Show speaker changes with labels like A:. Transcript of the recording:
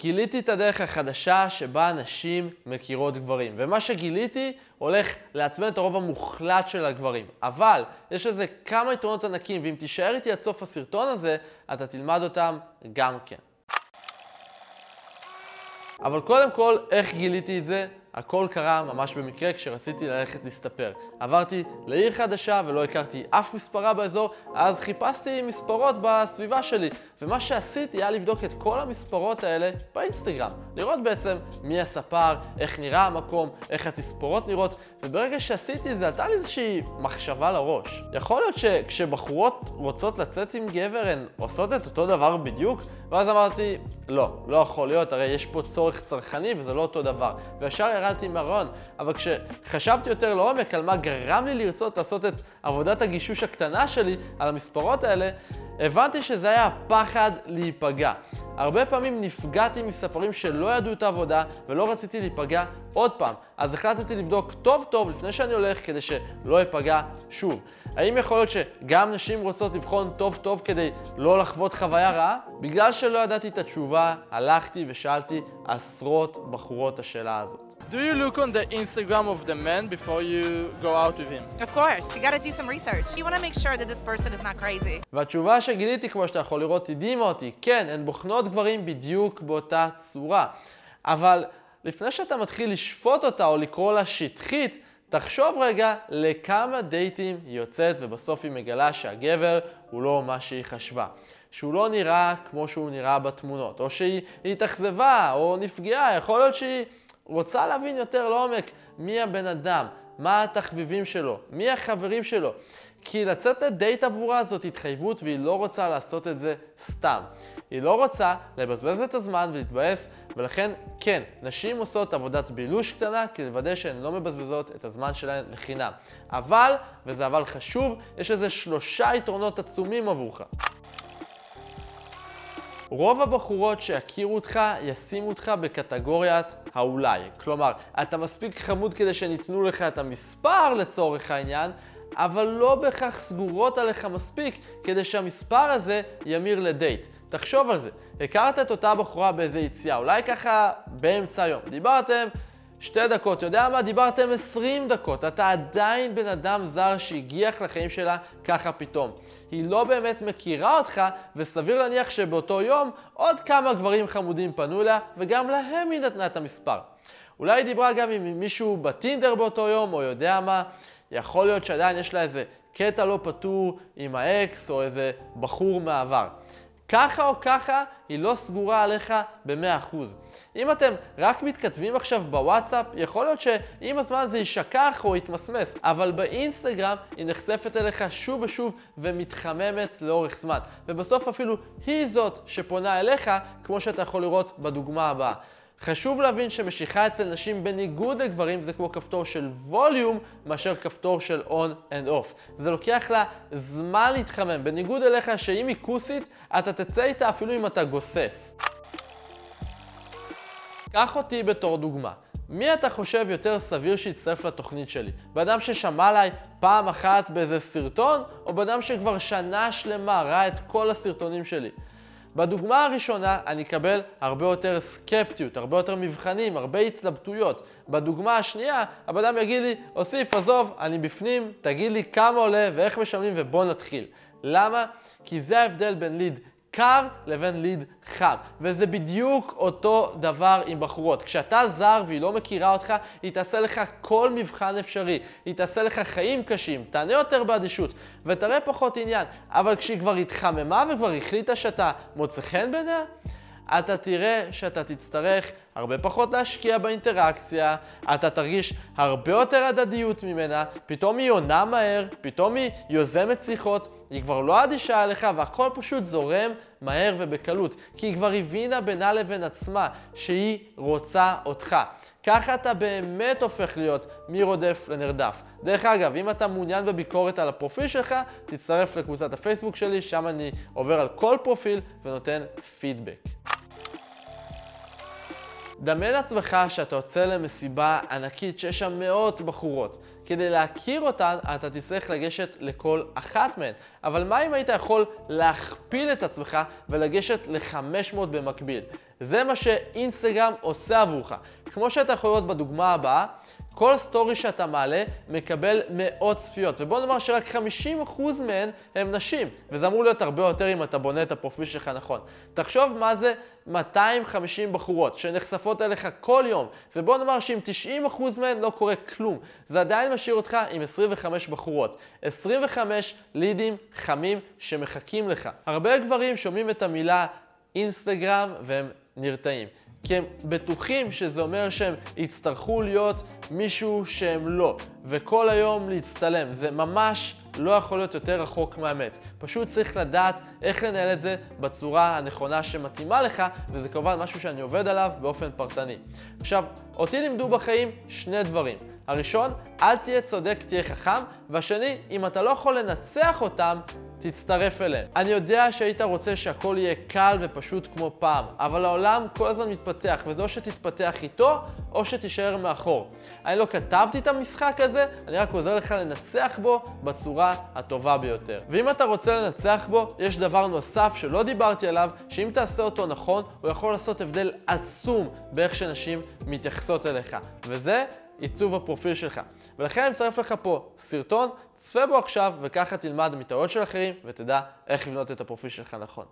A: גיליתי את הדרך החדשה שבה נשים מכירות גברים, ומה שגיליתי הולך לעצבן את הרוב המוחלט של הגברים. אבל יש לזה כמה יתרונות ענקים, ואם תישאר איתי עד סוף הסרטון הזה, אתה תלמד אותם גם כן. אבל קודם כל, איך גיליתי את זה? הכל קרה ממש במקרה כשרציתי ללכת להסתפר. עברתי לעיר חדשה ולא הכרתי אף מספרה באזור, אז חיפשתי מספרות בסביבה שלי. ומה שעשיתי היה לבדוק את כל המספרות האלה באינסטגרם. לראות בעצם מי הספר, איך נראה המקום, איך התספורות נראות, וברגע שעשיתי את זה עלתה לי איזושהי מחשבה לראש. יכול להיות שכשבחורות רוצות לצאת עם גבר הן עושות את אותו דבר בדיוק? ואז אמרתי, לא, לא יכול להיות, הרי יש פה צורך צרכני וזה לא אותו דבר. וישר ירדתי מהרעיון, אבל כשחשבתי יותר לעומק על מה גרם לי לרצות לעשות את עבודת הגישוש הקטנה שלי על המספרות האלה, הבנתי שזה היה הפחד להיפגע. הרבה פעמים נפגעתי מספרים שלא ידעו את העבודה ולא רציתי להיפגע עוד פעם. אז החלטתי לבדוק טוב טוב לפני שאני הולך כדי שלא אפגע שוב. האם יכול להיות שגם נשים רוצות לבחון טוב טוב כדי לא לחוות חוויה רעה? בגלל שלא ידעתי את התשובה, הלכתי ושאלתי עשרות בחורות השאלה הזאת.
B: Do you look on the Instagram of the man before you go out with him?
C: Of course, you gotta do some research. You wanna make sure that this person is not crazy.
A: והתשובה שגיליתי, כמו שאתה יכול לראות, הדהימה אותי. כן, הן בוחנות גברים בדיוק באותה צורה. אבל לפני שאתה מתחיל לשפוט אותה או לקרוא לה שטחית, תחשוב רגע לכמה דייטים היא יוצאת ובסוף היא מגלה שהגבר הוא לא מה שהיא חשבה. שהוא לא נראה כמו שהוא נראה בתמונות, או שהיא התאכזבה או נפגעה, יכול להיות שהיא רוצה להבין יותר לעומק מי הבן אדם, מה התחביבים שלו, מי החברים שלו. כי לצאת לדייט עבורה זאת התחייבות והיא לא רוצה לעשות את זה סתם. היא לא רוצה לבזבז את הזמן ולהתבאס, ולכן כן, נשים עושות עבודת בילוש קטנה כדי לוודא שהן לא מבזבזות את הזמן שלהן לחינם. אבל, וזה אבל חשוב, יש לזה שלושה יתרונות עצומים עבורך. רוב הבחורות שיכירו אותך ישימו אותך בקטגוריית האולי. כלומר, אתה מספיק חמוד כדי שהן ייתנו לך את המספר לצורך העניין, אבל לא בהכרח סגורות עליך מספיק כדי שהמספר הזה ימיר לדייט. תחשוב על זה, הכרת את אותה בחורה באיזה יציאה, אולי ככה באמצע היום, דיברתם שתי דקות, יודע מה? דיברתם 20 דקות, אתה עדיין בן אדם זר שהגיח לחיים שלה ככה פתאום. היא לא באמת מכירה אותך, וסביר להניח שבאותו יום עוד כמה גברים חמודים פנו אליה, וגם להם היא נתנה את המספר. אולי היא דיברה גם עם מישהו בטינדר באותו יום, או יודע מה, יכול להיות שעדיין יש לה איזה קטע לא פתור עם האקס, או איזה בחור מעבר. ככה או ככה, היא לא סגורה עליך ב-100%. אם אתם רק מתכתבים עכשיו בוואטסאפ, יכול להיות שעם הזמן זה יישכח או יתמסמס, אבל באינסטגרם היא נחשפת אליך שוב ושוב ומתחממת לאורך זמן. ובסוף אפילו היא זאת שפונה אליך, כמו שאתה יכול לראות בדוגמה הבאה. חשוב להבין שמשיכה אצל נשים בניגוד לגברים זה כמו כפתור של ווליום מאשר כפתור של on and off. זה לוקח לה זמן להתחמם, בניגוד אליך שאם היא כוסית, אתה תצא איתה אפילו אם אתה גוסס. קח אותי בתור דוגמה. מי אתה חושב יותר סביר שיצטרף לתוכנית שלי? בן אדם ששמע עליי פעם אחת באיזה סרטון, או בן אדם שכבר שנה שלמה ראה את כל הסרטונים שלי? בדוגמה הראשונה אני אקבל הרבה יותר סקפטיות, הרבה יותר מבחנים, הרבה התלבטויות. בדוגמה השנייה, הבן אדם יגיד לי, אוסיף, עזוב, אני בפנים, תגיד לי כמה עולה ואיך משלמים ובוא נתחיל. למה? כי זה ההבדל בין ליד קר לבין ליד חם. וזה בדיוק אותו דבר עם בחורות. כשאתה זר והיא לא מכירה אותך, היא תעשה לך כל מבחן אפשרי. היא תעשה לך חיים קשים, תענה יותר באדישות, ותראה פחות עניין. אבל כשהיא כבר התחממה וכבר החליטה שאתה מוצא חן בעיניה, אתה תראה שאתה תצטרך הרבה פחות להשקיע באינטראקציה, אתה תרגיש הרבה יותר הדדיות ממנה, פתאום היא עונה מהר, פתאום היא יוזמת שיחות, היא כבר לא אדישה אליך והכל פשוט זורם מהר ובקלות, כי היא כבר הבינה בינה לבין עצמה שהיא רוצה אותך. ככה אתה באמת הופך להיות מרודף לנרדף. דרך אגב, אם אתה מעוניין בביקורת על הפרופיל שלך, תצטרף לקבוצת הפייסבוק שלי, שם אני עובר על כל פרופיל ונותן פידבק. דמיין לעצמך שאתה יוצא למסיבה ענקית שיש שם מאות בחורות. כדי להכיר אותן, אתה תצטרך לגשת לכל אחת מהן. אבל מה אם היית יכול להכפיל את עצמך ולגשת ל-500 במקביל? זה מה שאינסטגרם עושה עבורך. כמו שאתה יכול לראות בדוגמה הבאה, כל סטורי שאתה מעלה מקבל מאות צפיות, ובוא נאמר שרק 50% מהן הם נשים, וזה אמור להיות הרבה יותר אם אתה בונה את הפרופיל שלך נכון. תחשוב מה זה 250 בחורות שנחשפות אליך כל יום, ובוא נאמר שאם 90% מהן לא קורה כלום, זה עדיין משאיר אותך עם 25 בחורות. 25 לידים חמים שמחכים לך. הרבה גברים שומעים את המילה אינסטגרם והם נרתעים. כי הם בטוחים שזה אומר שהם יצטרכו להיות מישהו שהם לא, וכל היום להצטלם. זה ממש לא יכול להיות יותר רחוק מהאמת. פשוט צריך לדעת איך לנהל את זה בצורה הנכונה שמתאימה לך, וזה כמובן משהו שאני עובד עליו באופן פרטני. עכשיו, אותי לימדו בחיים שני דברים. הראשון, אל תהיה צודק, תהיה חכם, והשני, אם אתה לא יכול לנצח אותם, תצטרף אליהם. אני יודע שהיית רוצה שהכל יהיה קל ופשוט כמו פעם, אבל העולם כל הזמן מתפתח, וזה או שתתפתח איתו, או שתישאר מאחור. אני לא כתבתי את המשחק הזה, אני רק עוזר לך לנצח בו בצורה הטובה ביותר. ואם אתה רוצה לנצח בו, יש דבר נוסף שלא דיברתי עליו, שאם תעשה אותו נכון, הוא יכול לעשות הבדל עצום באיך שנשים מתייחסות אליך. וזה עיצוב הפרופיל שלך. ולכן אני מצרף לך פה סרטון, צפה בו עכשיו וככה תלמד מטעויות של אחרים ותדע איך לבנות את הפרופיל שלך נכון.